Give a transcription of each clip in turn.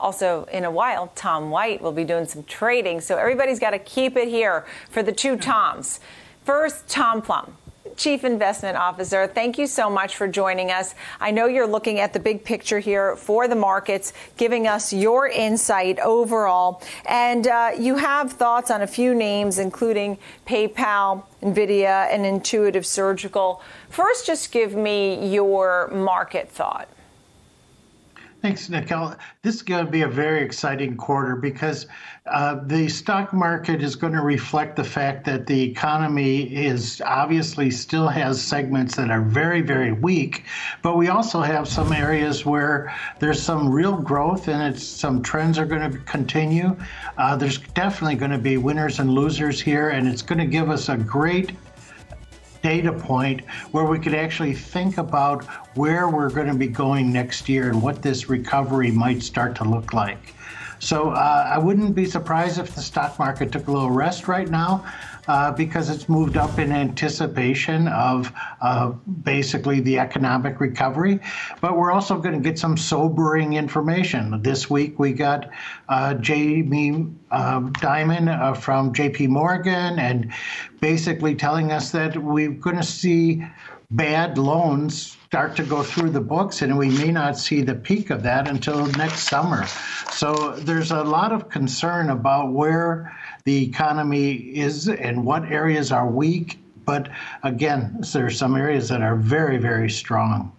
Also, in a while, Tom White will be doing some trading. So everybody's got to keep it here for the two Toms. First, Tom Plumb. Chief Investment Officer, thank you so much for joining us. I know you're looking at the big picture here for the markets, giving us your insight overall. And uh, you have thoughts on a few names, including PayPal, NVIDIA, and Intuitive Surgical. First, just give me your market thought. Thanks, Nicole. This is going to be a very exciting quarter because uh, the stock market is going to reflect the fact that the economy is obviously still has segments that are very, very weak, but we also have some areas where there's some real growth and it's some trends are going to continue. Uh, there's definitely going to be winners and losers here, and it's going to give us a great data point where we could actually think about where we're going to be going next year and what this recovery might start to look like. So uh, I wouldn't be surprised if the stock market took a little rest right now uh, because it's moved up in anticipation of uh, basically the economic recovery. But we're also going to get some sobering information. This week we got uh, Jamie um, Dimon uh, from JP Morgan and basically telling us that we're going to see bad loans start to go through the books, and we may not see the peak of that until next summer. So there's a lot of concern about where the economy is and what areas are weak. But again, there are some areas that are very, very strong.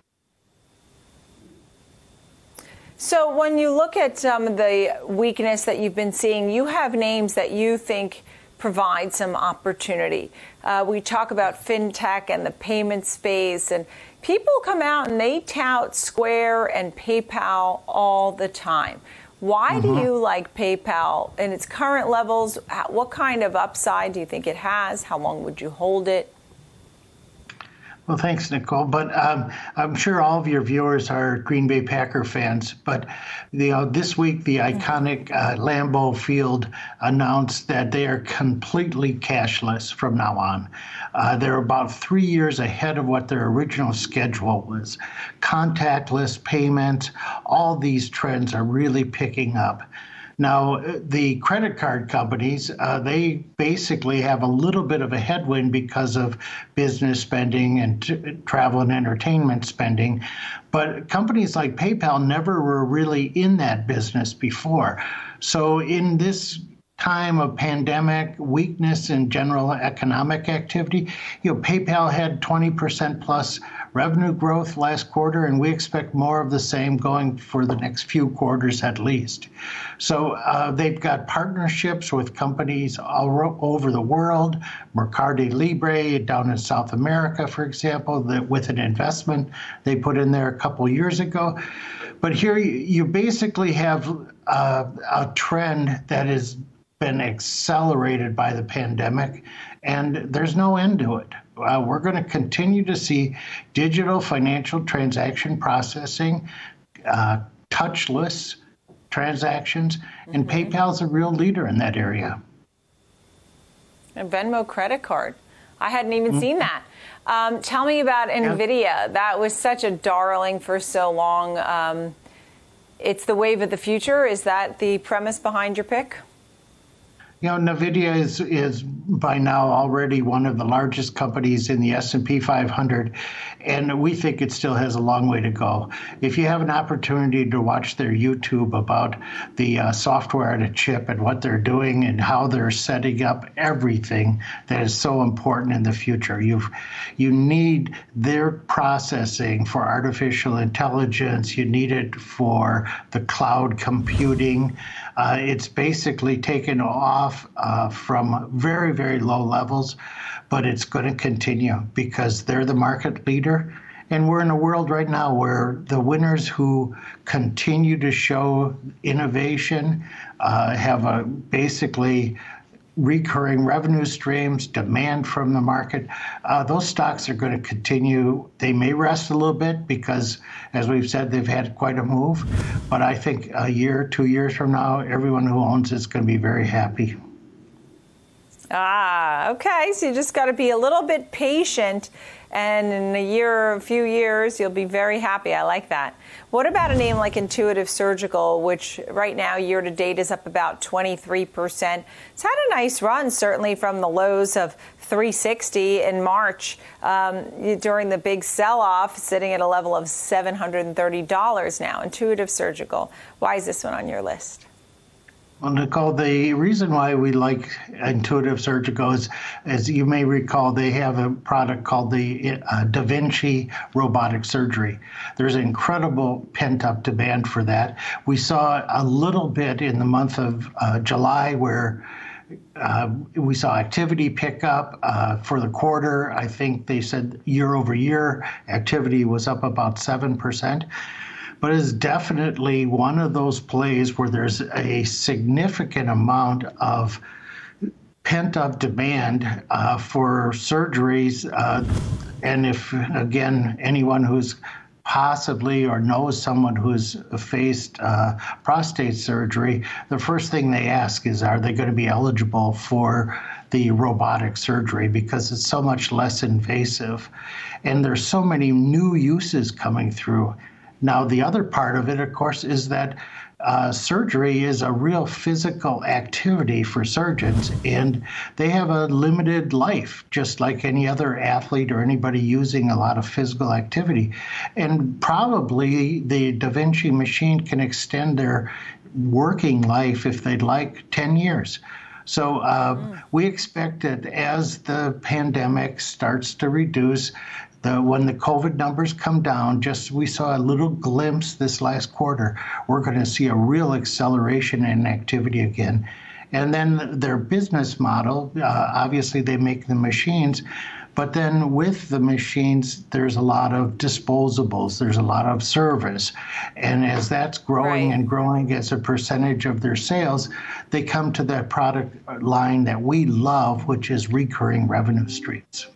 So, when you look at um, the weakness that you've been seeing, you have names that you think provide some opportunity. Uh, we talk about fintech and the payment space, and people come out and they tout Square and PayPal all the time. Why mm-hmm. do you like PayPal in its current levels? What kind of upside do you think it has? How long would you hold it? Well, thanks, Nicole. But um, I'm sure all of your viewers are Green Bay Packer fans. But you know, this week, the iconic uh, Lambeau Field announced that they are completely cashless from now on. Uh, they're about three years ahead of what their original schedule was. Contactless payment, all these trends are really picking up. Now, the credit card companies, uh, they basically have a little bit of a headwind because of business spending and t- travel and entertainment spending. But companies like PayPal never were really in that business before. So, in this time of pandemic weakness in general economic activity, you know, PayPal had 20% plus revenue growth last quarter, and we expect more of the same going for the next few quarters at least. So uh, they've got partnerships with companies all over the world, Mercado Libre down in South America, for example, that with an investment they put in there a couple years ago. But here you basically have uh, a trend that has been accelerated by the pandemic, and there's no end to it uh, we're going to continue to see digital financial transaction processing, uh, touchless transactions, mm-hmm. and PayPal is a real leader in that area. A Venmo credit card. I hadn't even mm-hmm. seen that. Um, tell me about NVIDIA. Yeah. That was such a darling for so long. Um, it's the wave of the future. Is that the premise behind your pick? You know, Nvidia is is by now already one of the largest companies in the S&P 500, and we think it still has a long way to go. If you have an opportunity to watch their YouTube about the uh, software at a chip and what they're doing and how they're setting up everything that is so important in the future, you you need their processing for artificial intelligence. You need it for the cloud computing. Uh, it's basically taken off uh, from very, very low levels, but it's going to continue because they're the market leader. And we're in a world right now where the winners who continue to show innovation uh, have a basically recurring revenue streams, demand from the market, uh, those stocks are going to continue. They may rest a little bit because, as we've said, they've had quite a move. But I think a year, two years from now, everyone who owns it's going to be very happy. Ah, okay. So you just got to be a little bit patient and in a year, or a few years, you'll be very happy. I like that. What about a name like Intuitive Surgical, which right now year to date is up about 23%? It's had a nice run, certainly from the lows of 360 in March um, during the big sell off, sitting at a level of $730 now. Intuitive Surgical. Why is this one on your list? Well, Nicole, the reason why we like Intuitive Surgical is, as you may recall, they have a product called the uh, Da Vinci robotic surgery. There's incredible pent up demand for that. We saw a little bit in the month of uh, July where uh, we saw activity pick up uh, for the quarter. I think they said year over year activity was up about 7% but is definitely one of those plays where there's a significant amount of pent up demand uh, for surgeries. Uh, and if, again, anyone who's possibly or knows someone who's faced uh, prostate surgery, the first thing they ask is are they going to be eligible for the robotic surgery because it's so much less invasive. And there's so many new uses coming through. Now, the other part of it, of course, is that uh, surgery is a real physical activity for surgeons, and they have a limited life, just like any other athlete or anybody using a lot of physical activity. And probably the Da Vinci machine can extend their working life, if they'd like, 10 years. So uh, mm. we expect that as the pandemic starts to reduce, the, when the COVID numbers come down, just we saw a little glimpse this last quarter, we're going to see a real acceleration in activity again. And then their business model, uh, obviously they make the machines, but then with the machines, there's a lot of disposables, there's a lot of service. And as that's growing right. and growing as a percentage of their sales, they come to that product line that we love, which is recurring revenue streams.